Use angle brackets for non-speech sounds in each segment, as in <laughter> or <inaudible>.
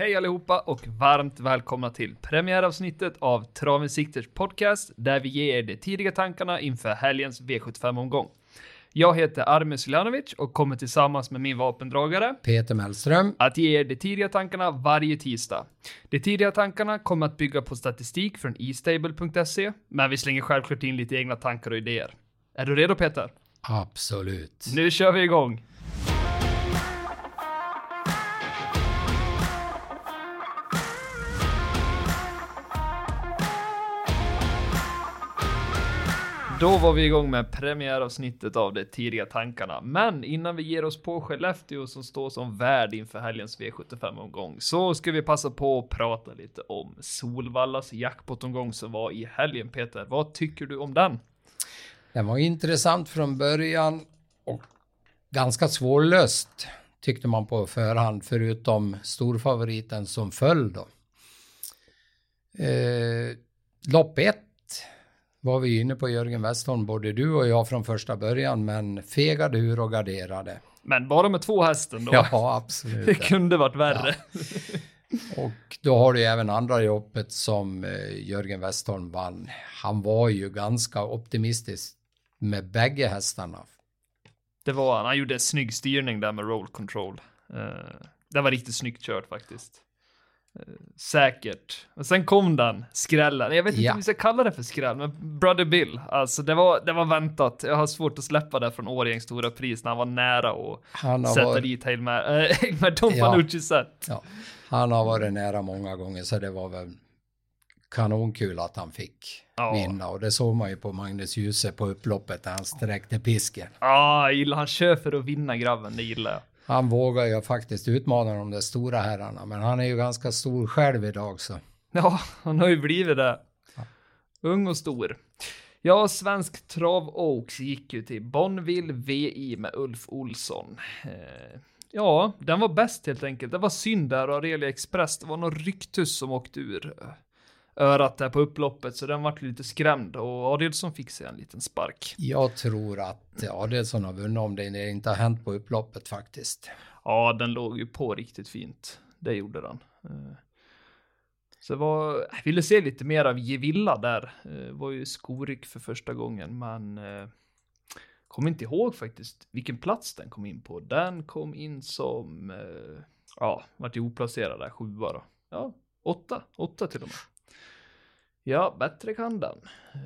Hej allihopa och varmt välkomna till premiäravsnittet av Travinsikters podcast där vi ger er de tidiga tankarna inför helgens V75-omgång. Jag heter Armin Suljanovic och kommer tillsammans med min vapendragare Peter Mellström. att ge er de tidiga tankarna varje tisdag. De tidiga tankarna kommer att bygga på statistik från estable.se, men vi slänger självklart in lite egna tankar och idéer. Är du redo Peter? Absolut. Nu kör vi igång! Då var vi igång med premiäravsnittet av de tidiga tankarna. Men innan vi ger oss på Skellefteå som står som värd inför helgens V75-omgång så ska vi passa på att prata lite om Solvallas jackpot-omgång som var i helgen. Peter, vad tycker du om den? Den var intressant från början och ganska svårlöst tyckte man på förhand, förutom storfavoriten som föll då. Eh, lopp ett var vi inne på Jörgen Westholm, både du och jag från första början, men fegade ur och garderade. Men bara med två hästen då? <laughs> Ja, absolut. Det kunde varit värre. Ja. Och då har du även andra jobbet som eh, Jörgen Westholm vann. Han var ju ganska optimistisk med bägge hästarna. Det var han. Han gjorde en snygg styrning där med roll control. Uh, det var riktigt snyggt kört faktiskt. Säkert. Och sen kom den, skrällen. Jag vet inte Ja. om vi ska kalla det för skräll, men Brother Bill. Alltså det var, det var väntat. Jag har svårt att släppa det från Årjängs stora pris när han var nära och sätta varit, dit Hail <laughs> Mary. Äh, med Don Ja. Fanucci set. ja, han har varit nära många gånger så det var väl kanonkul att han fick Ja. vinna och det såg man ju på Magnus Djuse på upploppet där han sträckte pisken. Ah, jag gillar han kör för att vinna grabben, det gillar jag. Han vågar ju faktiskt utmana de där stora herrarna men han är ju ganska stor själv idag så. Ja, han har ju blivit det. Ung och stor. Ja, Svensk Trav Oaks gick ju till Bonneville VI med Ulf Olsson. Eh, ja, den var bäst helt enkelt. Det var synd där och Aurelia Express, det var någon ryktus som åkte ur örat där på upploppet, så den vart lite skrämd och Adelsson fick sig en liten spark. Jag tror att Adelsson har vunnit om det inte har hänt på upploppet faktiskt. Ja, den låg ju på riktigt fint. Det gjorde den. Eh, Så var, jag ville se lite mer av Gevilla där. Det var ju skoryck för första gången, men eh, kom inte ihåg faktiskt vilken plats den kom in på. Den kom in som, eh, ja, vart ju oplacerad där, sjua då. Ja, åtta, åtta till och med. Ja, bättre kan den. Eh,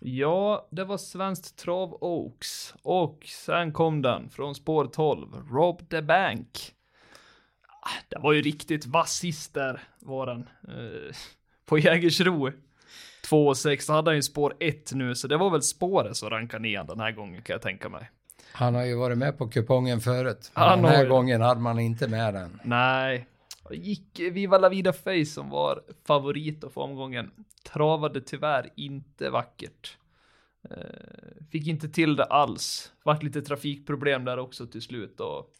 Ja, det var Svenskt Trav Oaks. Och sen kom den från spår 12, Rob the Bank. Ah, Det var ju riktigt vass sist där, var den. Eh, på Jägersro. 2,6, så hade han ju spår 1 nu, så det var väl spåret som rankade ner den här gången kan jag tänka mig. Han har ju varit med på kupongen förut. Men Han den här har- gången hade man inte med den. Nej, gick Viva La Vida Face som var favorit och för omgången. Travade tyvärr inte vackert. Eh, fick inte till det alls. Vart lite trafikproblem där också till slut och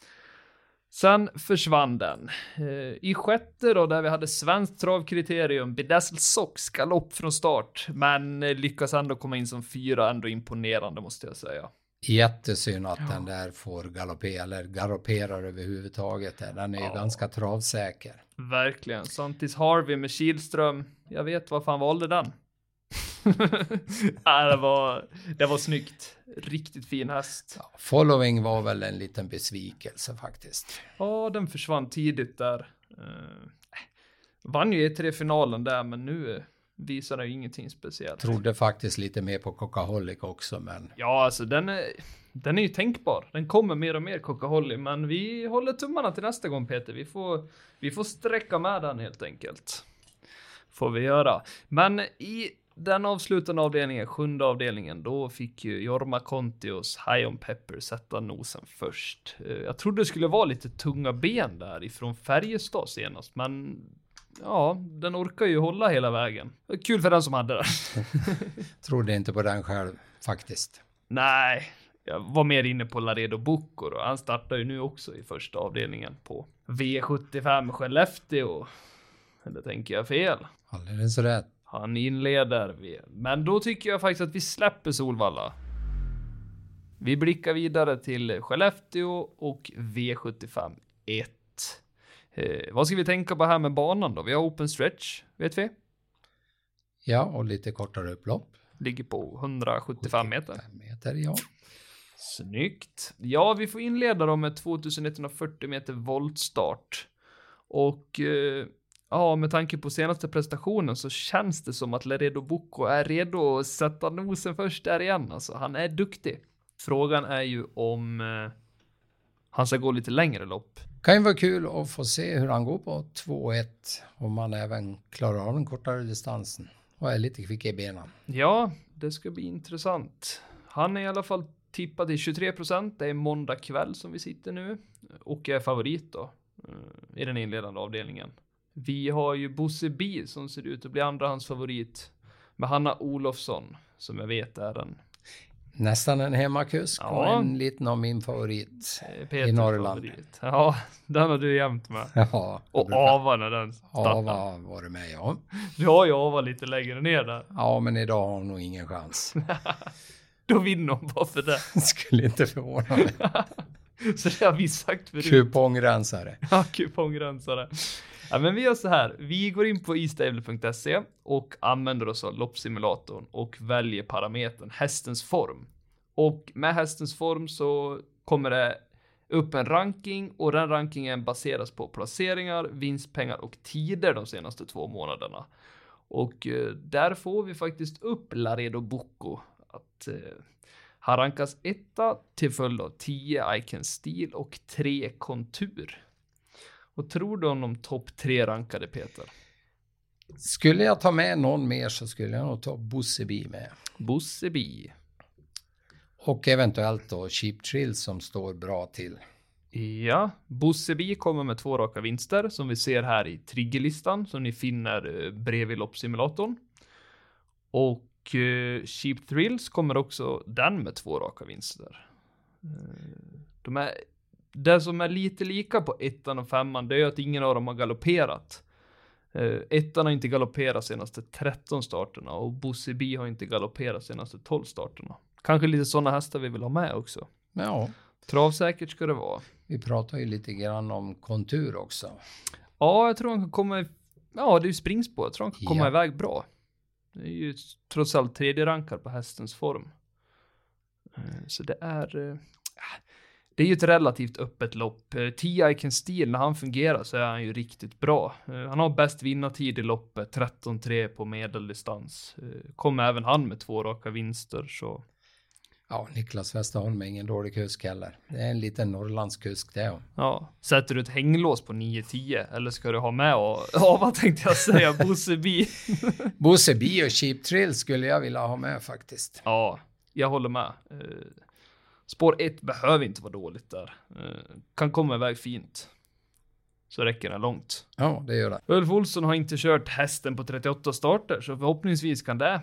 sen försvann den. Eh, I sjätte då, där vi hade svenskt travkriterium, Bedazzled Sox galopp från start, men lyckas ändå komma in som fyra, ändå imponerande måste jag säga. Jättesynd att den där får galoppera, eller galopperar överhuvudtaget. Den är ju Ja. ganska travsäker. Verkligen. Santis Harvey med Kihlström. Jag vet varför han valde den. <laughs> ja, det, var, det var snyggt. Riktigt fin häst. Ja, following var väl en liten besvikelse faktiskt. Ja, den försvann tidigt där. Uh, vann ju E3-finalen där, men nu visar den ju ingenting speciellt. Trodde faktiskt lite mer på Coca-Holic också, men Ja, alltså den är, den är ju tänkbar. Den kommer mer och mer Coca-Holly, men vi håller tummarna till nästa gång Peter. Vi får, vi får sträcka med den helt enkelt. Får vi göra. Men i den avslutande avdelningen, sjunde avdelningen, då fick ju Jorma Kontios High on Pepper sätta nosen först. Eh, Jag trodde det skulle vara lite tunga ben där ifrån Färjestad senast, men ja, den orkar ju hålla hela vägen. Kul för den som hade den. <laughs> trodde inte på den själv faktiskt. Nej, jag var mer inne på Laredo Bocco då. Han startar ju nu också i första avdelningen på V75 Skellefteå. Eller tänker jag fel? Alldeles rätt. Han inleder, V- men då tycker jag faktiskt att vi släpper Solvalla. Vi blickar vidare till Skellefteå och V75 1. Eh, vad ska vi tänka på här med banan då? Vi har open stretch, vet vi. Ja, och lite kortare upplopp. Ligger på 175 meter. 75 meter, ja. Snyggt. Ja, vi får inleda då med 2140 meter voltstart. Och eh, ja, med tanke på senaste prestationen så känns det som att Laredo Bocco är redo att sätta nosen först där igen. Alltså, han är duktig. Frågan är ju om eh, han ska gå lite längre lopp. Kan ju vara kul att få se hur han går på 2-1. Om han även klarar av den kortare distansen. Och är lite kvick i benen. Ja, det ska bli intressant. Han är i alla fall tippad i 23 procent. Det är måndag kväll som vi sitter nu och är favorit då eh, i den inledande avdelningen. Vi har ju Bosse B som ser ut att bli andrahandsfavorit med Hanna Olofsson som jag vet är en Nästan en hemmakusk Ja. och en liten av min favorit. eh, Peters I Norrland. favorit. Ja, den har du jämt med. <laughs> Ja, Och Ava när den startar. Ava har varit med, ja. Du har ju Ava lite längre ner där. Ja, men idag har hon nog ingen chans. <laughs> Då vinner hon bara för <laughs> det. Skulle inte förvåna mig. Så det har vi sagt förut. Kupongrensare. Ja, kupongrensare. Ja, men vi gör så här. Vi går in på istable.se och använder oss av loppsimulatorn och väljer parametern hästens form. Och med hästens form så kommer det upp en ranking och den rankingen baseras på placeringar, vinstpengar och tider de senaste två månaderna. Och eh, där får vi faktiskt upp Laredo Bocco att eh, han rankas etta till följd av 10 Icon Steel och 3 Kontur. Vad tror du om de topp tre rankade Peter? Skulle jag ta med någon mer så skulle jag nog ta Bosseby med. Bosse Bi. Och eventuellt då Cheap Trill som står bra till. Ja, Bosse Bi kommer med två raka vinster som vi ser här i triggerlistan som ni finner eh, bredvid loppsimulatorn. Och eh, Cheap Thrills kommer också den med två raka vinster. Eh, de är, det som är lite lika på ettan och femman det är ju att ingen av dem har galopperat. Eh, ettan har inte galopperat senaste 13 starterna och Bosse Bi har inte galopperat senaste 12 starterna. Kanske lite sådana hästar vi vill ha med också. Ja, Travsäkert ska det vara. vi pratar ju lite grann om kontur också. Ja, jag tror han kan komma... i- Ja, det är ju springspår. Jag tror han kan komma Ja. iväg bra. Det är ju trots allt tredje rankar på hästens form. Eh, Så det är... Det är ju ett relativt öppet lopp. Eh, 10 Icon Steel, när han fungerar så är han ju riktigt bra. Eh, Han har bäst vinnartid i loppet, 13-3 på medeldistans. Eh, Kom även han med två raka vinster, så... Ja, Niklas Westerholm är ingen dålig kusk heller. Det är en liten Norrlandskusk det. Ja, sätter du ett hänglås på 9-10 eller ska du ha med och, <laughs> ja vad tänkte jag säga, Bosse Bi? Bosseby och Cheap Trill skulle jag vilja ha med faktiskt. Ja, jag håller med. Spår 1 behöver inte vara dåligt där. Eh, kan komma iväg fint. Så räcker det långt. Ja, det gör det. Ulf Olsson har inte kört hästen på 38 starter, så förhoppningsvis kan det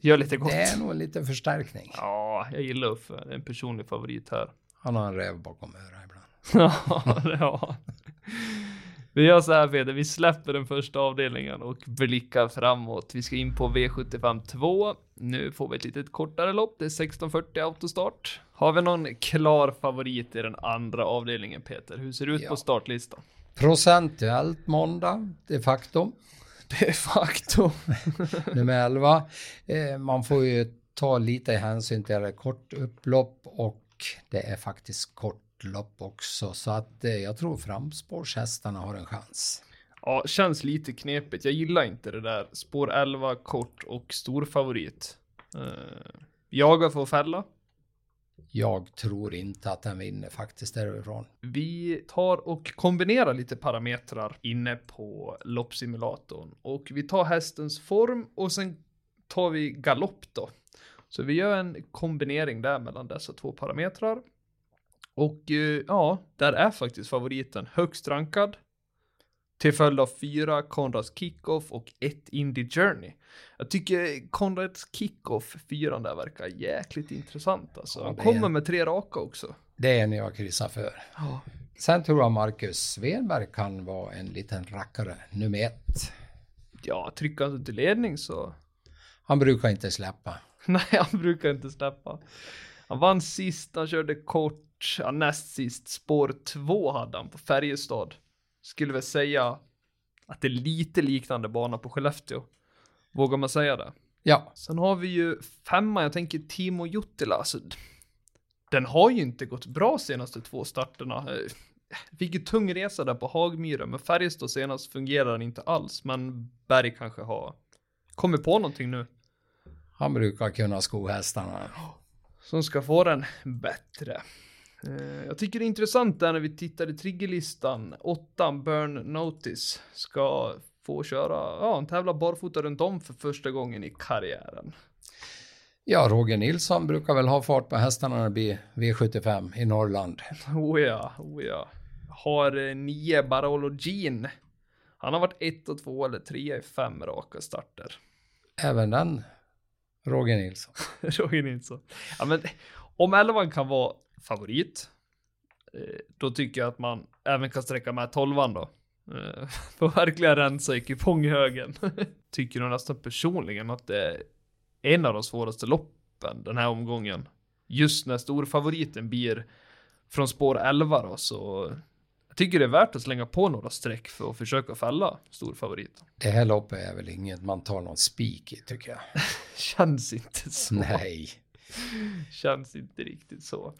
göra lite gott. Det är nog en liten förstärkning. Ja, jag gillar Uffe. Det är en personlig favorit här. Han har en räv bakom örat ibland. <laughs> Ja, det har han. Vi gör så här Peder, vi släpper den första avdelningen och blickar framåt. Vi ska in på V75 2. Nu får vi ett litet kortare lopp, det är 16.40 autostart. Har vi någon klar favorit i den andra avdelningen Peter? Hur ser det ut Ja. på startlistan? Procentuellt måndag, de facto. De facto. Nummer 11. Eh, man får ju ta lite hänsyn till det. Kort upplopp och det är faktiskt kort lopp också. Så att eh, jag tror framspårshästarna har en chans. Ja, känns lite knepigt. Jag gillar inte det där. Spår 11, kort och stor favorit. Uh, jaga för att fälla. Jag tror inte att den vinner faktiskt därifrån. Vi tar och kombinerar lite parametrar inne på loppsimulatorn. Och vi tar hästens form och sen tar vi galopp då. Så vi gör en kombinering där mellan dessa två parametrar. Och eh, ja, där är faktiskt favoriten högst rankad. Till följd av fyra Konrads Kickoff och ett Indie Journey. Jag tycker Konrads Kickoff, fyran där, verkar jäkligt intressant alltså. Han kommer är- med tre raka också. Det är när jag kryssar för. Ja. Sen tror jag Marcus Svedberg kan vara en liten rackare, nummer ett. Ja, trycker han till ledning så... Han brukar inte släppa. <laughs> Nej, han brukar inte släppa. Han vann sist, han körde kort, ja, näst sist. Spår två hade han på Färjestad. skulle väl säga att det är lite liknande bana på Skellefteå. Vågar man säga det? Ja, Sen har vi ju femma, jag tänker Timo Juttila. Alltså, den har ju inte gått bra senaste två starterna. Eh, Fick ju tung resa där på Hagmyren, men Färjestad senast fungerar den inte alls. Men Berg kanske har kommit på någonting nu han brukar kunna sko hästarna. som ska få den bättre. Eh, Jag tycker det är intressant där när vi tittar i triggerlistan. Åttan, Burn Notice, ska få köra, ja, en tävla barfota runt om för första gången i karriären. Ja, Roger Nilsson brukar väl ha fart på hästarna när det blir V75 i Norrland. <laughs> Oh ja, oh ja. Har eh, nio Barolo Jean. Han har varit ett och två eller tre i fem raka starter. Även den Roger Nilsson. <laughs> Roger Nilsson. Ja, men om elvan kan vara favorit, eh, då tycker jag att man även kan sträcka med tolvan då. Eh, <laughs> För verkligen rensa i kuponghögen. <laughs> Tycker nog nästan personligen att det är en av de svåraste loppen den här omgången. Just när storfavoriten blir från spår 11 då, så jag tycker det är värt att slänga på några streck för att försöka fälla storfavoriten. Det här loppet är väl inget man tar någon spik i tycker jag. <laughs> Känns inte så. Nej. Känns inte riktigt så.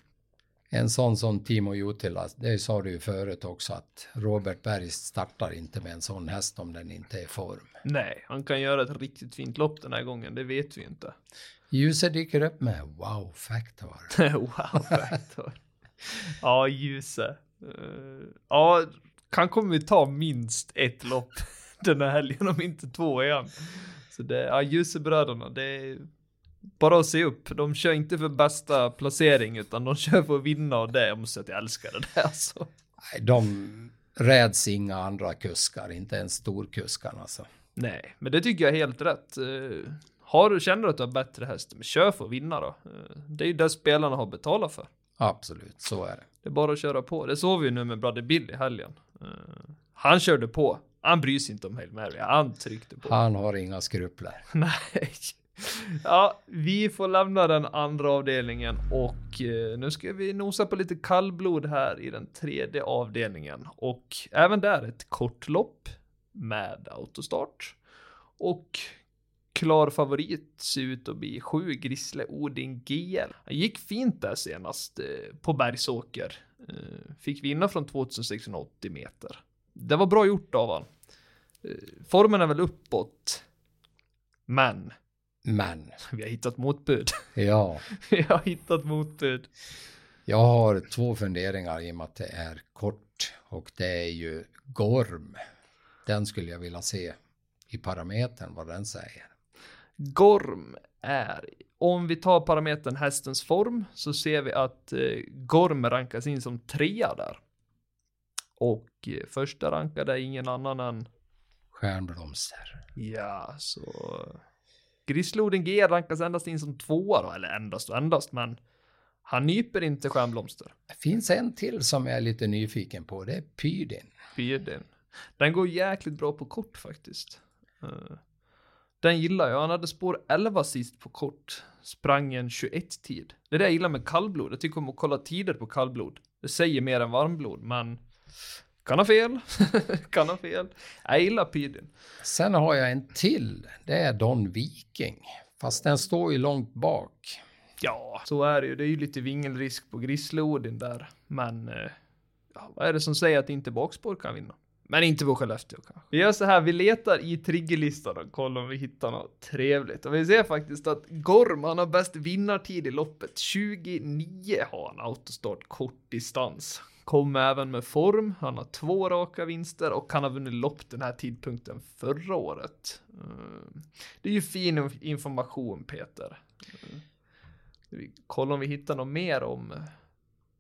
En sån som Timo Jutila, det sa du ju förut också att Robert Berg startar inte med en sån häst om den inte är i form. Nej, han kan göra ett riktigt fint lopp den här gången, det vet vi inte. Ljuset dyker upp med wow faktor. <laughs> wow, faktor. Ja, Ljuse. Eh, ja, han kommer ju ta minst ett lopp <laughs> den här helgen, om inte två igen. Så det, ja, Ljusebröderna, det är bara att se upp. De kör inte för bästa placering, utan de <laughs> kör för att vinna och det, jag måste säga att jag älskar det där alltså. Nej, de räds inga andra kuskar, inte ens storkuskarna alltså. Nej, men det tycker jag är helt rätt. Eh, Har du, känner du att du har bättre häst, men kör för att vinna då. Eh, Det är ju det spelarna har betalat för. Absolut, så är det. Det är bara att köra på. Det såg vi ju nu med Brother Bill i helgen. Eh, Han körde på. Han bryr sig inte om Hail Mary. Han tryckte på. Han har inga skrupler. <laughs> Nej. Ja, vi får lämna den andra avdelningen och eh, nu ska vi nosa på lite kallblod här i den tredje avdelningen. Och även där ett kort lopp med autostart. Och klar favorit ser ut att bli 7 Grisle Odin GL. Han gick fint där senast eh, på Bergsåker. Eh, fick vinna från 2680 meter. Det var bra gjort av han. Formen är väl uppåt. Men men, vi har hittat motbud. <laughs> ja, vi har hittat motbud. jag har två funderingar i och med att det är kort och det är ju Gorm. Den skulle jag vilja se i parametern vad den säger. Gorm är, om vi tar parametern hästens form, så ser vi att eh, Gorm rankas in som trea där. Och eh, första rankade är ingen annan än, Stjärnblomster. ja, så... Grisloden G rankas endast in som tvåa då, eller endast och endast, men han nyper inte stjärnblomster. Det finns en till som jag är lite nyfiken på. Det är Pydin. Pyrdin. Den går jäkligt bra på kort faktiskt. Eh, Den gillar jag. Han hade spår 11 sist på kort. Sprang en 21 tid. Det är det jag gillar med kallblod. Jag tycker om att kolla tider på kallblod. Det säger mer än varmblod, men kan ha fel. <laughs> kan ha fel. Jag gillar Pyrdin. Sen har jag en till. Det är Don Viking. Fast den står ju långt bak. Ja, så är det ju. Det är ju lite vingelrisk på Grisleodin där. Men eh, ja, vad är det som säger att inte bakspår kan vinna? Men inte på Skellefteå kanske. Vi gör så här, vi letar i triggerlistan och kollar om vi hittar något trevligt. Och vi ser faktiskt att Gorm, han har bäst vinnartid i loppet. 29 har han autostart kort distans. Kom även med form, han har två raka vinster och han har vunnit lopp den här tidpunkten förra året. Mm. Det är ju fin information Peter. Vi kollar om vi hittar något mer om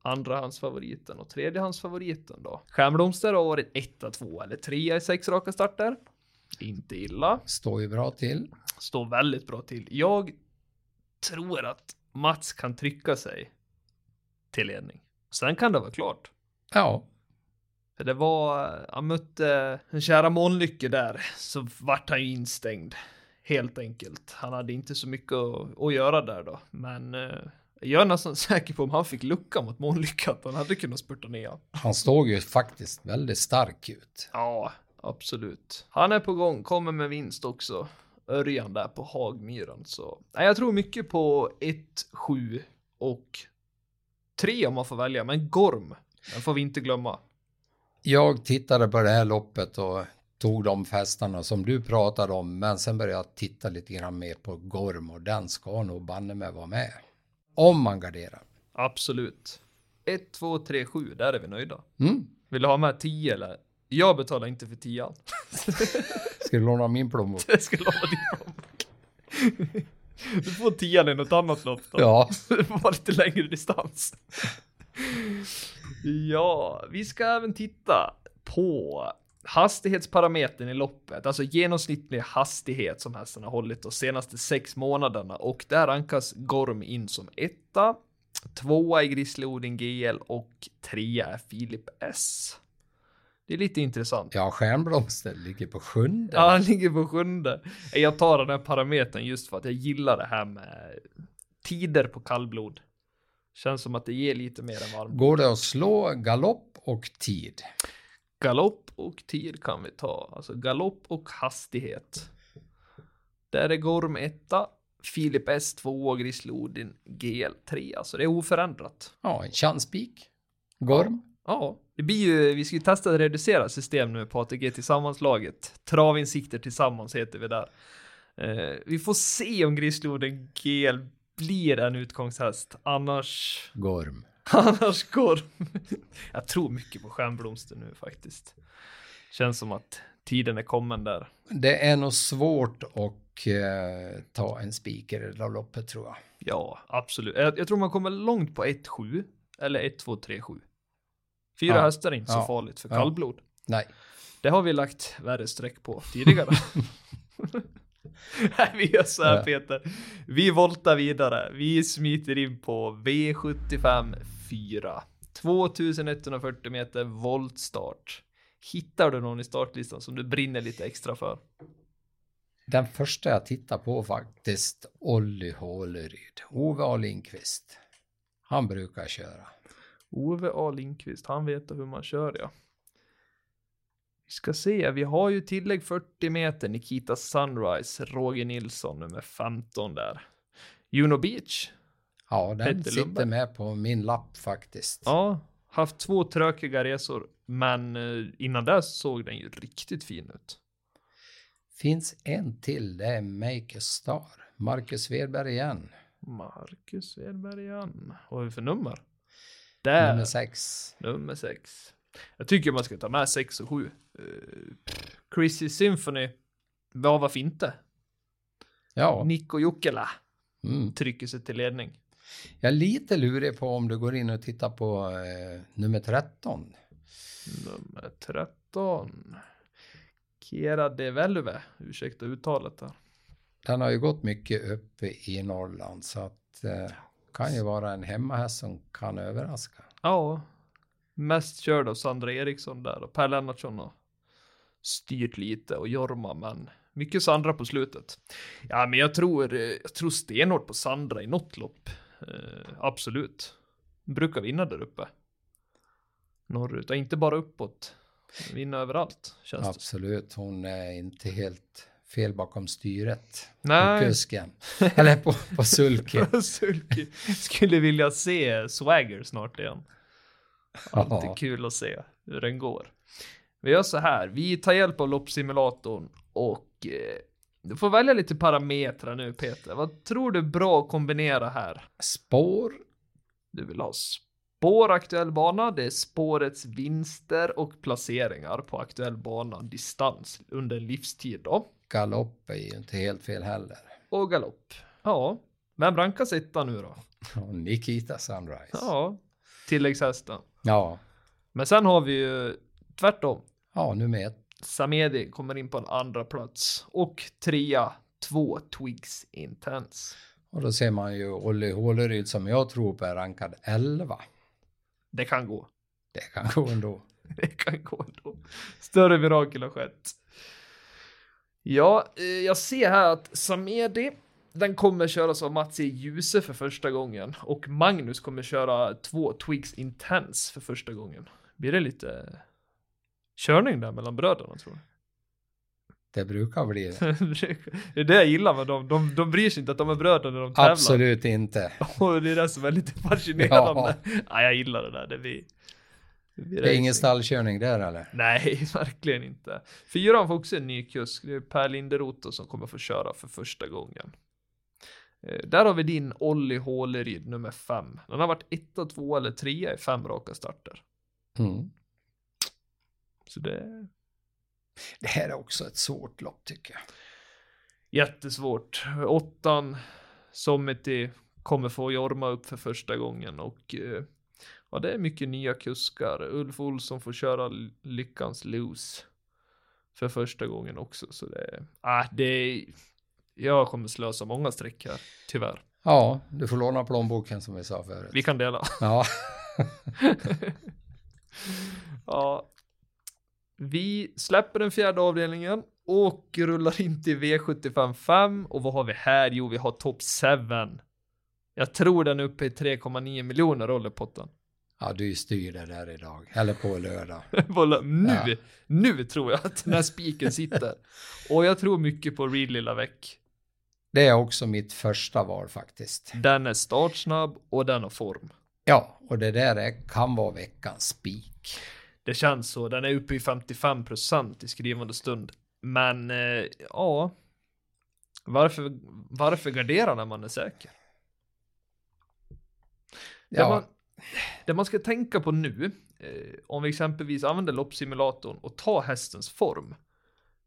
andrahandsfavoriten och tredjehandsfavoriten då. Stjärnblomster har varit etta, två eller trea i sex raka starter. Inte illa. Står ju bra till. Står väldigt bra till. Jag tror att Mats kan trycka sig till ledning. Sen kan det vara klart. Ja, För det var, han mötte en kära Månlycke där, så vart han ju instängd. Helt enkelt. Han hade inte så mycket att, att göra där då, men eh, Jag är nästan <laughs> säker på om han fick lucka mot Månlycka att han hade kunnat spurta ner han. Han såg ju faktiskt väldigt stark ut. Ja, absolut. Han är på gång, kommer med vinst också. Örjan där på Hagmyran. Så nej, jag tror mycket på 1, 7 och 3 om man får välja. Men Gorm, den får vi inte glömma. Jag tittade på det här loppet och tog de festarna som du pratade om, men sen började jag titta lite grann mer på Gorm och den ska nog banne med vara med. Om man garderar. Absolut. 1, 2, 3, 7, där är vi nöjda. Mm. Vill du ha med 10 eller? Jag betalar inte för 10 <laughs> Ska du låna min plånbok? <laughs> Jag ska låna din plånbok. Du får 10 i något annat lopp då. Ja, <laughs> Det vara lite längre distans. Ja, vi ska även titta på hastighetsparametern i loppet, alltså genomsnittlig hastighet som hästen har hållit de senaste sex månaderna och där rankas Gorm in som etta, tvåa i Grizzly Odin GL och trea är Filip S. Det är lite intressant. ja Stjärnblomster ligger på sjunde. Ja, han ligger på sjunde. Jag tar den här parametern just för att jag gillar det här med tider på kallblod. Känns som att det ger lite mer än varm. Går det att slå galopp och tid? Galopp och tid kan vi ta. Alltså galopp och hastighet. Där är Gorm etta, Filip S 2 och Grizzly Odin GL 3. Alltså det är oförändrat. Ja, en chanspik. Gorm. Ja, det blir ju, vi ska ju testa ett reducerat system nu på ATG Tillsammanslaget. Travinsikter tillsammans heter vi där. Eh, vi får se om Grizzly Odin GL blir en utgångshäst. Annars, Gorm. <laughs> annars går Jag tror mycket på Stjärnblomster nu faktiskt. Känns som att tiden är kommen där. Det är nog svårt att eh, ta en spiker i det loppet tror jag. Ja, absolut. Jag, jag tror man kommer långt på 1-7 eller 1-2-3-7. Fyra Ja. hästar är inte så Ja. farligt för Ja. kallblod. Nej, Det har vi lagt värre streck på tidigare. <laughs> <laughs> <laughs> Nej, vi gör så här. Peter. Vi voltar vidare. Vi smiter in på V75 4. 2140 meter voltstart. Hittar du någon i startlistan som du brinner lite extra för? den första jag tittar på faktiskt, Olli Håleryd. Ove A. Lindqvist. Han brukar köra. Ove A Lindqvist, han vet hur man kör ja. Vi ska se, vi har ju tillägg 40 meter, Nikita Sunrise, Roger Nilsson nummer 15 där. Juno Beach, Ja, den Petter sitter Lundberg. med på min lapp faktiskt. ja, haft två trökiga resor, men eh, innan dess såg den ju riktigt fin ut. Finns en till, det är Make a Star. Marcus Svedberg igen. Marcus Svedberg igen. Vad har vi för nummer? Där, Nummer nummer, sex. sex. Jag tycker man ska ta med sex och sju. Uh, Chrissy Symphony, varför inte? Ja, Nico Jokela mm. trycker sig till ledning. jag är lite lurig på om du går in och tittar på eh, nummer 13. Nummer 13. Kiera de Veluve, ursäkta uttalet där. Den har ju gått mycket upp i Norrland så att eh, kan ju vara en hemmahäst som kan överraska. Ja, mest körd av Sandra Eriksson där och Per Lennartsson har styrt lite och Jorma, men mycket Sandra på slutet. Ja, men jag tror, jag tror stenhårt på Sandra i något lopp. Eh, absolut. Brukar vinna där uppe. Norrut, och inte bara uppåt. Vinna överallt, känns det Absolut, hon är inte helt fel bakom styret. På Nej, kusken. Eller på, på sulky. <laughs> Sulky. Skulle vilja se Swagger snart igen. Alltid Ja. kul att se hur den går. Vi gör så här, vi tar hjälp av loppsimulatorn och eh, du får välja lite parametrar nu Peter. Vad tror du är bra att kombinera här? Spår, Du vill ha spår aktuell bana, det är spårets vinster och placeringar på aktuell bana, distans under en livstid då. galopp är ju inte helt fel heller. Och galopp. Ja, vem rankas etta nu då? Nikita Sunrise. Ja, tilläggshästen. Ja, Men sen har vi ju tvärtom. Ja nummer ett. Samedi kommer in på en andra plats och trea, två Twigs Intense. Och då ser man ju Olli Håleryd som jag tror på är rankad 11. Det kan gå. Det kan gå ändå. <laughs> Det kan gå ändå. Större mirakel har skett. Ja, eh, jag ser här att Samedi Den kommer köras av Mats E. Djuse för första gången och Magnus kommer köra två Twigs Intense för första gången. Blir det lite körning där mellan bröderna tror du? Det brukar bli det. <laughs> det är det jag gillar med dem. De, de bryr sig inte att de är bröder när de tävlar. Absolut inte. <laughs> Och det är det som är lite fascinerande. Ja. ja jag gillar det där. Det blir, det, blir det är ingen stallkörning där eller? Nej, <laughs> verkligen inte. Fyran får också en ny kusk. Det är Per Linderoth som kommer få köra för första gången. Eh, där har vi din Olli Håleryd nummer fem. Den har varit etta, två eller trea i fem raka starter. Mm. Så det... Det här är också ett svårt lopp tycker jag. Jättesvårt. Åttan, Sommeti, kommer få Jorma upp för första gången och eh, ja, det är mycket nya kuskar. Ulf Olsson får köra Lyckans Loose för första gången också, så det, ah, det är, jag kommer slösa många streck här, tyvärr. Ja, du får låna plånboken som vi sa förut. Vi kan dela. Ja. <laughs> ja. Vi släpper den fjärde avdelningen och rullar in till V75 5 och vad har vi här? Jo, vi har Top 7. Jag tror den är uppe i 3,9 miljoner rollerpotten. Ja, du styr det där idag, eller på lördag. <laughs> nu, ja. nu tror jag att den här spiken sitter. och jag tror mycket på Reed Lilla Väck. Det är också mitt första val faktiskt. Den är startsnabb och den har form. Ja, och det där är, kan vara veckans spik. Det känns så. Den är uppe i 55% i skrivande stund. Men eh, ja, varför, varför gardera när man är säker? Ja. Det, man, det man ska tänka på nu, eh, om vi exempelvis använder loppsimulatorn och tar hästens form,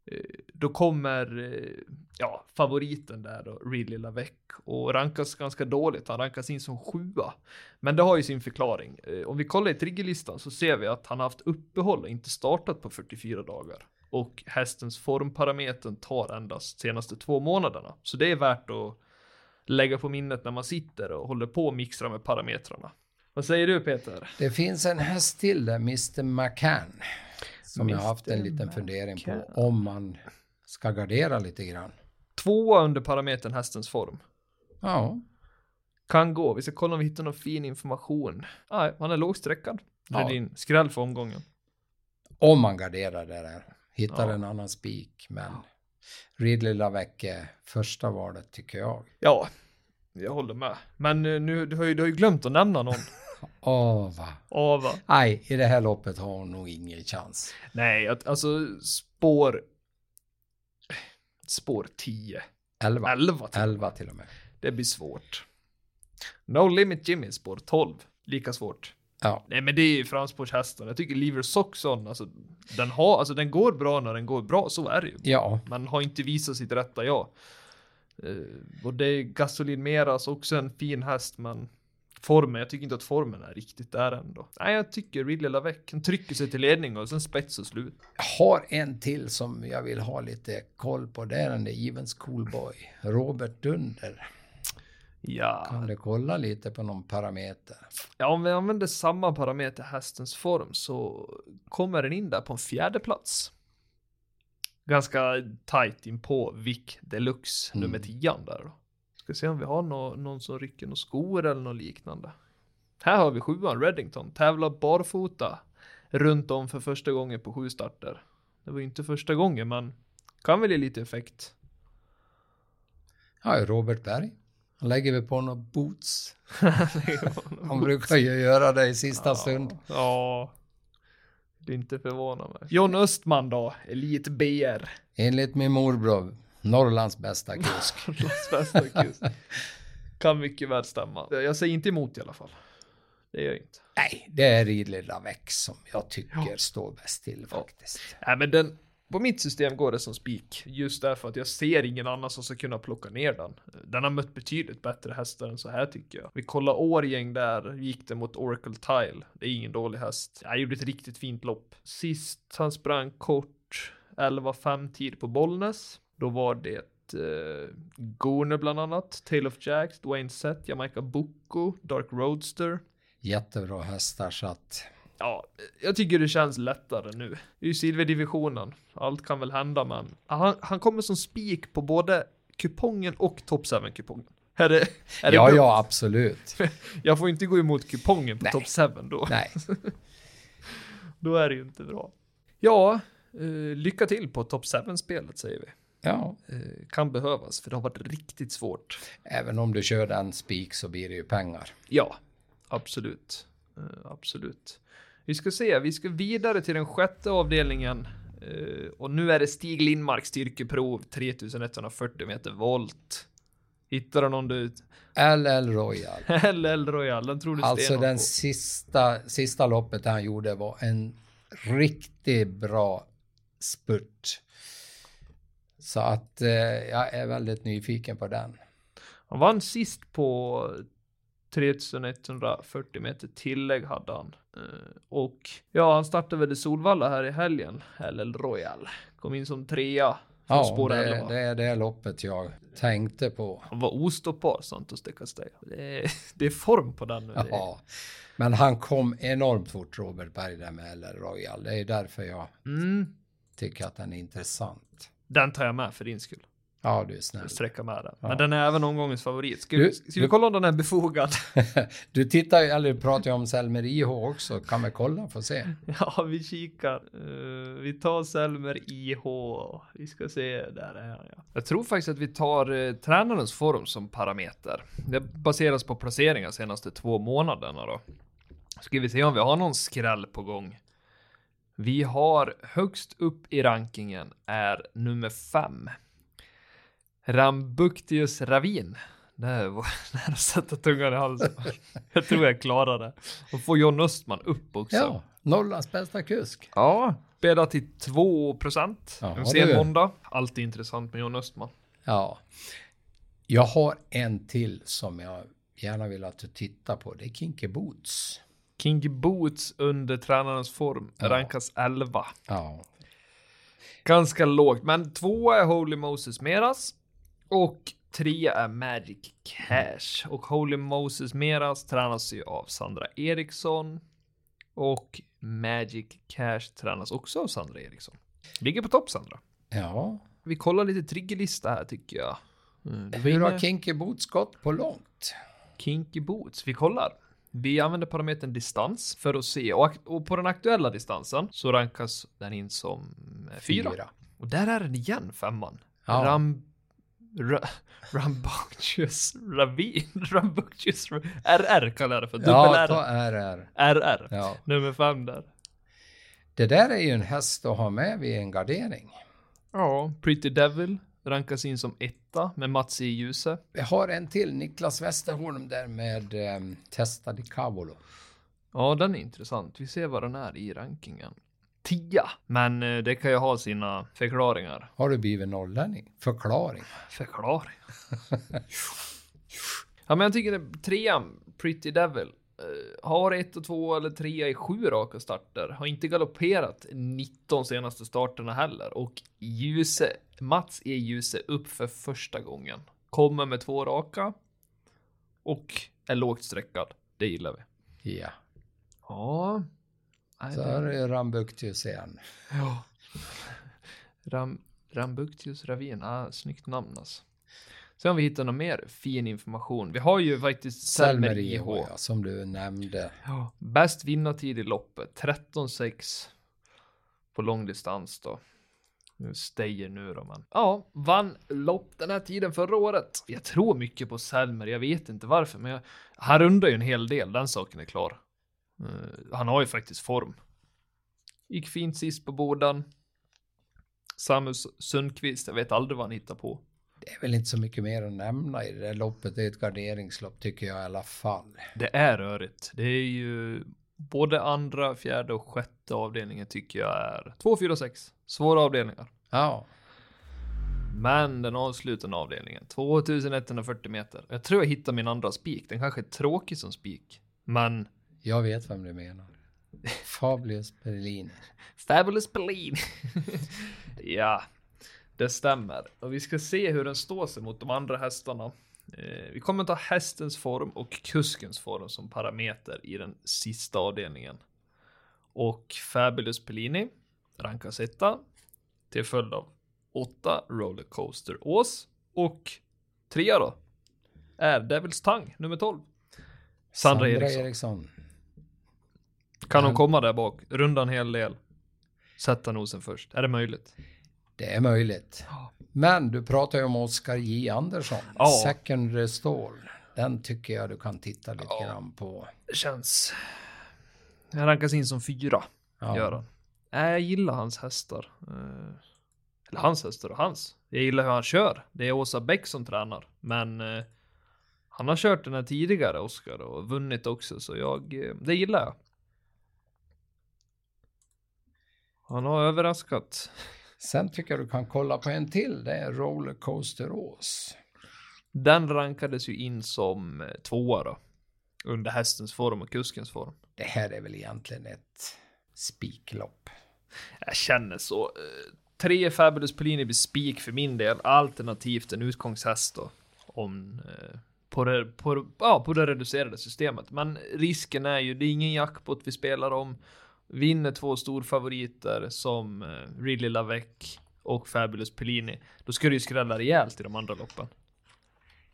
Eh, då kommer eh, ja, favoriten där då, Really Lavec och rankas ganska dåligt. Han rankas in som sjua. Men det har ju sin förklaring. Eh, om vi kollar i triggerlistan så ser vi att han har haft uppehåll och inte startat på 44 dagar. Och hästens formparametern tar endast senaste två månaderna. Så det är värt att lägga på minnet när man sitter och håller på och mixar med parametrarna. Vad säger du Peter? Det finns en häst till där, Mr. McCann. Som Mr. jag har haft en liten fundering på. Om man ska gardera lite grann. Tvåa under parametern hästens form. Ja. Kan gå. Vi ska kolla om vi hittar någon fin information. Nej, han är lågsträckad. Det är ja. din skräll för omgången. Om man garderar det där. Hittar ja. en annan spik. Men Ridley Lavecke, första valet tycker jag. Ja, jag håller med. Men eh, nu, du har ju, du har ju glömt att nämna någon. <laughs> Ava. Ava. Nej, i det här loppet har hon nog ingen chans. Nej, alltså spår spår 10. 11. 11 till, 11 till och med. Det blir svårt. No Limit Jimmy spår 12. Lika svårt. Ja. Nej men det är ju framspårshästen. Jag tycker Lever Soxon, alltså den har, alltså den går bra när den går bra, så är det ju. Ja. Man har inte visat sitt rätta jag. Uh, och det är Gasolin Meras också en fin häst men formen, jag tycker inte att formen är riktigt där ändå. Nej, jag tycker Ridley Lavec, han trycker sig till ledning och sen spets och slut. Jag har en till som jag vill ha lite koll på, det är den där Evens Coolboy, Robert Dunder. Ja. Kan du kolla lite på någon parameter? Ja, om vi använder samma parameter, hästens form, så kommer den in där på en fjärde plats. Ganska tight in på Vic Deluxe, mm. nummer 10 där då. Ska se om vi har no någon som rycker några skor eller något liknande. Här har vi sjuan, Reddington, tävlar barfota runt om för första gången på sju starter. Det var ju inte första gången, men kan väl ge lite effekt. Ja, Robert Berg. Han lägger väl på några boots. <laughs> Han brukar ju göra det i sista ja, stund. Ja. Det är inte förvåna mig. John Östman då, Elit BR. Enligt min morbror, Norrlands bästa kusk. <laughs> Norrlands bästa kusk. kan mycket väl stämma. Jag säger inte emot i alla fall. Det gör jag inte. Nej, det är Ridley Lavec som jag tycker ja. står bäst till faktiskt. Ja. Nej, men den, på mitt system går det som spik. Just därför att jag ser ingen annan som ska kunna plocka ner den. Den har mött betydligt bättre hästar än så här tycker jag. Vi kollar årgäng där, gick det mot Oracle Tile. Det är ingen dålig häst. Jag gjorde ett riktigt fint lopp. Sist han sprang kort 11-5 tid på Bollnäs. Då var det eh, Gorner bland annat, Tale of Jacks, Dwayne Sett, Jamaica Bucco, Dark Roadster. Jättebra hästar så att Ja, jag tycker det känns lättare nu. Det är ju silverdivisionen. Allt kan väl hända, men han, han kommer som spik på både kupongen och Top 7-kupongen. Är det, är det Ja, bra? ja, absolut. <laughs> Jag får inte gå emot kupongen på Nej. Top 7 då. Nej, <laughs> Då är det ju inte bra. Ja, eh, lycka till på Top 7-spelet säger vi. Ja, Eh, kan behövas, för det har varit riktigt svårt. även om du kör den spik så blir det ju pengar. Ja, absolut. Eh, absolut. Vi ska se, vi ska vidare till den sjätte avdelningen. Eh, och nu är det Stig Lindmark styrkeprov 3140 meter volt. Hittar du någon du... LL Royal. <laughs> LL Royal, den tror du Alltså den på. sista, sista loppet han gjorde var en riktigt bra spurt. Så att eh, jag är väldigt nyfiken på den. Han vann sist på 3140 meter tillägg hade han. Eh, och ja, han startade väl i Solvalla här i helgen. LL Royal. Kom in som trea. Ja, spår det, 11. det är det loppet jag tänkte på. Han var ostoppbar, Santos de Castella. Det är, det är form på den nu. Ja. Men han kom enormt fort, Robert Berg, där med LL Royal. Det är därför jag Mm, tycker att den är intressant. Den tar jag med för din skull. Ja, du är snäll. Sträcka med den. Ja. Men den är även omgångens favorit. Ska, Du- ska vi kolla om den är befogad? <laughs> Du tittar ju, eller pratar ju om Selmer IH också. Kan vi kolla få se? <laughs> ja, vi kikar. Eh, vi tar Selmer IH. Vi ska se, där är han ja. Jag tror faktiskt att vi tar uh, tränarens form som parameter. Det baseras på placeringar senaste två månaderna då. Ska vi se om vi har någon skräll på gång. Vi har högst upp i rankingen är nummer fem. Rambuktius Ravin. Det var nära att sätta tungan i halsen. Jag tror jag klarar det. Och få John Östman upp också. Ja, Norrlands bästa kusk. Ja, bäddar till 2 procent. Ja, en sen du. måndag. Alltid intressant med John Östman. Ja. Jag har en till som jag gärna vill att du tittar på. Det är Kinky Boots. King Boots under tränarens form Ja. rankas 11. Ja, Ganska lågt, men tvåa är Holy Moses Meras. Och trea är Magic Cash. Och Holy Moses Meras tränas ju av Sandra Eriksson. Och Magic Cash tränas också av Sandra Eriksson. Ligger på topp Sandra. ja. Vi kollar lite triggerlista här tycker jag. Mm, Hur har Kinky Boots gått på långt? Kinky Boots. Vi kollar. Vi använder parametern distans för att se och, och på den aktuella distansen så rankas den in som eh, fyra. Och där är den igen, femman. Ja. Ram... Ra, Rambunctious Ravin. <laughs> Rambunctious Ra- RR kallar jag det för. Dubbel Ja, ta RR. RR. Ja. Nummer fem där. Det där är ju en häst att ha med vid en gardering. Ja, Pretty Devil rankas in som etta med Mats i ljuset. Vi har en till, Niklas Westerholm där med um, Testa di Cavolo. Ja, den är intressant. Vi ser vad den är i rankingen. Tia. Men eh, det kan ju ha sina förklaringar. Har du blivit norrlänning? Förklaring. Förklaring. <laughs> ja, men jag tycker det, trean, Pretty Devil, eh, har ett och två eller trea i sju raka starter. Har inte galopperat 19 senaste starterna heller. Och Ljuse, Mats är Ljuse upp för första gången. Kommer med två raka. Och är lågt sträckad. Det gillar vi. Ja. Ja. Nej, Så det- har du Rambuktius igen. Ja. Ram, Rambuktius Ravin, ah, snyggt namn alltså. Sen har vi hittat någon mer fin information. Vi har ju faktiskt Selmer IH. IH, ja, som du nämnde. Ja. Bäst vinnartid i loppet, 13,6 på långdistans då. Nu Steyer nu då men. Ja, vann lopp den här tiden förra året. Jag tror mycket på Selmer, jag vet inte varför, men jag, han rundar ju en hel del, den saken är klar. Eh, han har ju faktiskt form. Gick fint sist på Boden. Samus Sundqvist, jag vet aldrig vad han hittar på. Det är väl inte så mycket mer att nämna i det där loppet. Det är ett garderingslopp tycker jag i alla fall. Det är rörigt. Det är ju både andra, fjärde och sjätte avdelningen tycker jag är 2, 4, 6. Svåra avdelningar. Ja, Men den avslutande avdelningen, 2140 meter. Jag tror jag hittar min andra spik. Den kanske är tråkig som spik. Men jag vet vem du menar. Fablius Berlin. Fabulous Berlin. <laughs> <laughs> ja, det stämmer. Och vi ska se hur den står sig mot de andra hästarna. Eh, vi kommer ta hästens form och kuskens form som parameter i den sista avdelningen. Och Fabulous Pellini rankas etta till följd av 8 Rollercoaster Ås Och trea då? Är Devils Tang, nummer 12. Sandra, Eriksson. Eriksson. Kan hon komma där bak? Runda en hel del. Sätta nosen först. Är det möjligt? Det är möjligt. Men du pratar ju om Oskar J. Andersson. Ja. Second Restore. Den tycker jag du kan titta lite Ja. grann på. Det känns... Han rankas in som fyra, Ja. gör han. Nej, jag gillar hans hästar. Eh, Eller hans hästar och hans. Jag gillar hur han kör. Det är Åsa Bäck som tränar. Men eh, han har kört den här tidigare, Oskar, och vunnit också. Så jag, eh, det gillar jag. Han har överraskat. Sen tycker jag du kan kolla på en till. Det är Rollercoaster Ås. Den rankades ju in som eh, tvåa då. Under hästens form och kuskens form. Det här är väl egentligen ett spiklopp. Jag känner så. Eh, Tre Fabulous Polini blir spik för min del, alternativt en utgångshäst då. Om, eh, på, det, på, ja, på det reducerade systemet. Men risken är ju, det är ingen jackpot vi spelar om. Vinner två storfavoriter som eh, Really Lavec och Fabulous Pellini. Då ska det ju skrälla rejält i de andra loppen.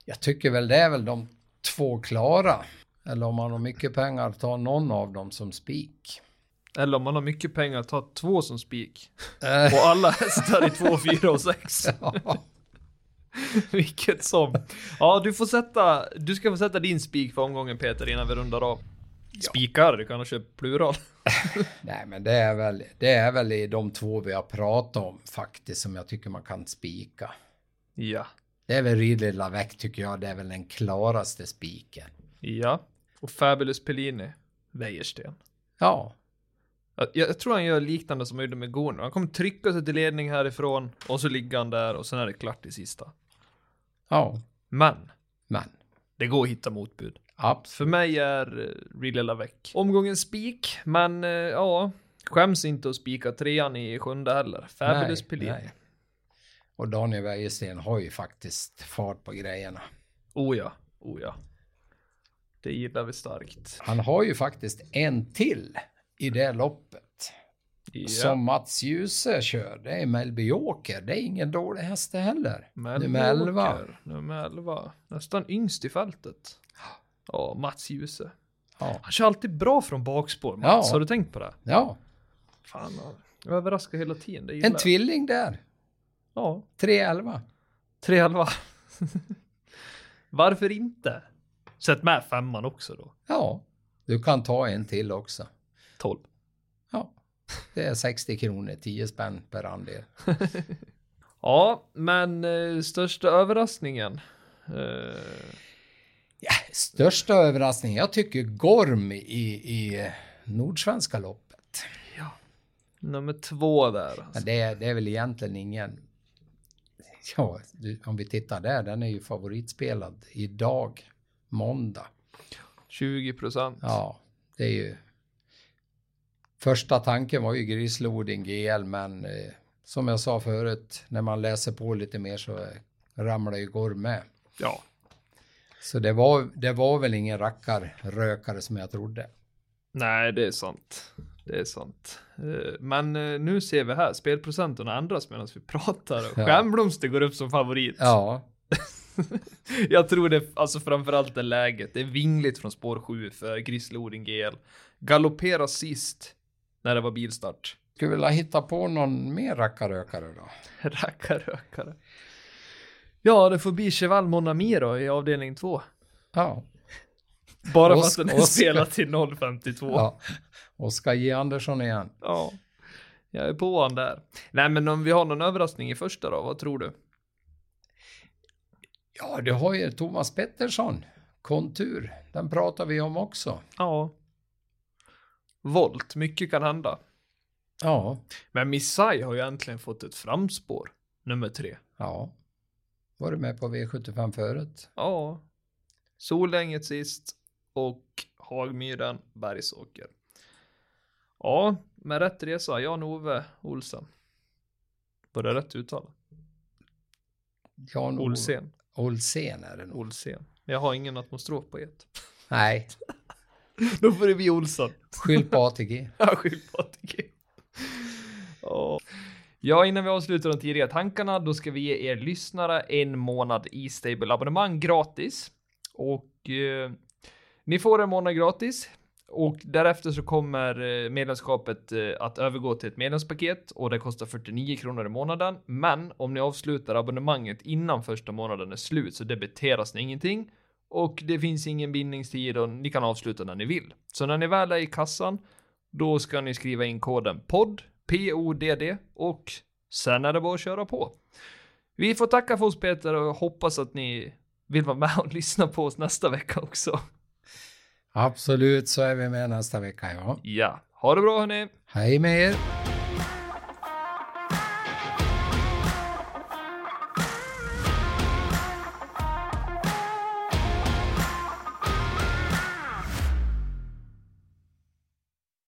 Jag tycker väl det är väl de två klara. Eller om man har mycket pengar, ta någon av dem som spik. Eller om man har mycket pengar, ta två som spik. Eh, Och alla hästar i 2, 4 och 6. <laughs> ja. <laughs> Vilket som. Ja, du får sätta, du ska få sätta din spik för omgången Peter innan vi rundar av. Spikar, du kan ha köpt plural. <laughs> Nej, men det är, väl, det är väl i de två vi har pratat om faktiskt som jag tycker man kan spika. Ja. Det är väl Ridley Lavec tycker jag, det är väl den klaraste spiken. Ja. Och Fabulous Pellini, Wäjersten. Ja, Jag, jag tror han gör liknande som han gjorde med Gorner. Han kommer trycka sig till ledning härifrån och så ligger han där och sen är det klart i sista. ja, Men, men det går att hitta motbud. Absolut. För mig är uh, Ridley Lavec omgången spik, men eh, ja, skäms inte att spika trean i sjunde heller. Fabulous Nej, nej. Och Daniel Wäjersten har ju faktiskt fart på grejerna. Oh ja, oh ja. Det gillar vi starkt. Han har ju faktiskt en till i det loppet. Ja. Som Mats Djuse kör. Det är Melby Joker. Det är ingen dålig häst heller. Melby Nummer 11. Åker, Nummer 11. Nästan yngst i fältet. Ja, Mats Djuse. Ja. Han kör alltid bra från bakspår, Mats. Ja. Har du tänkt på det? ja, Fan, jag överraskar hela tiden. En jag. tvilling där. Ja, 311. 311. Varför inte? Sätt med femman också då. Ja, du kan ta en till också. 12. Ja, det är 60 kronor, 10 spänn per andel. <laughs> Ja, men eh, största överraskningen. Eh, Ja, största överraskningen, jag tycker Gorm i, i Nordsvenska loppet. nummer två där. Alltså. det, är- det är väl egentligen ingen... Ja, om vi tittar där, den är ju favoritspelad idag, måndag. 20 procent. Ja, det är ju... Första tanken var ju Grislodin GL, men eh, som jag sa förut, när man läser på lite mer så eh, ramlar ju Gorm med. ja. Så det var, det var väl ingen rackarrökare som jag trodde. Nej, det är sant. Det är sant. Eh, Men eh, nu ser vi här, spelprocenten ändras medan vi pratar. Ja. Stjärnblomster går upp som favorit. Ja, <laughs> Jag tror det, alltså framförallt är läget. Det är vingligt från spår 7 för Grislodin GL. Galoppera sist när det var bilstart. skulle vilja hitta på någon mer rackarrökare då. <laughs> Rackarrökare. Ja, det får bli Cheval Mon Ami då i avdelning 2. Ja, Bara att Oskar- den är spelad till 0,52. ja. Oskar J. Andersson igen. Ja, jag är på han där. Nej, men om vi har någon överraskning i första då, vad tror du? Ja, du har ju Thomas Pettersson, kontur. Den pratar vi om också. Ja. Volt, mycket kan hända. Ja, Men Missai har ju äntligen fått ett framspår, nummer tre. ja. Var du med på V75 förut? Ja. Solänget sist och Hagmyren, Bergsåker. Ja, med rätt resa, Jan-Ove Olsen. Var det rätt uttal? Jan Olsen. Olsen är det nog. Olsen. Jag har ingen atmostrof på ett. Nej, <laughs> Då får det bli Olsson. skyll på ATG. <laughs> Ja, skyll på ATG. Ja. Ja, innan vi avslutar de tidiga tankarna, då ska vi ge er lyssnare en månad i Stable-abonnemang gratis. Och eh, ni får en månad gratis. Och därefter så kommer eh, medlemskapet eh, att övergå till ett medlemspaket och det kostar 49 kronor i månaden. Men om ni avslutar abonnemanget innan första månaden är slut så debiteras ni ingenting. Och det finns ingen bindningstid och ni kan avsluta när ni vill. Så när ni väl är i kassan, då ska ni skriva in koden PODD, P-O-D-D och sen är det bara att köra på. Vi får tacka för oss Peter och hoppas att ni vill vara med och <laughs> lyssna på oss nästa vecka också. Absolut, så är vi med nästa vecka, ja. Ja, ha det bra hörni! Hej med er!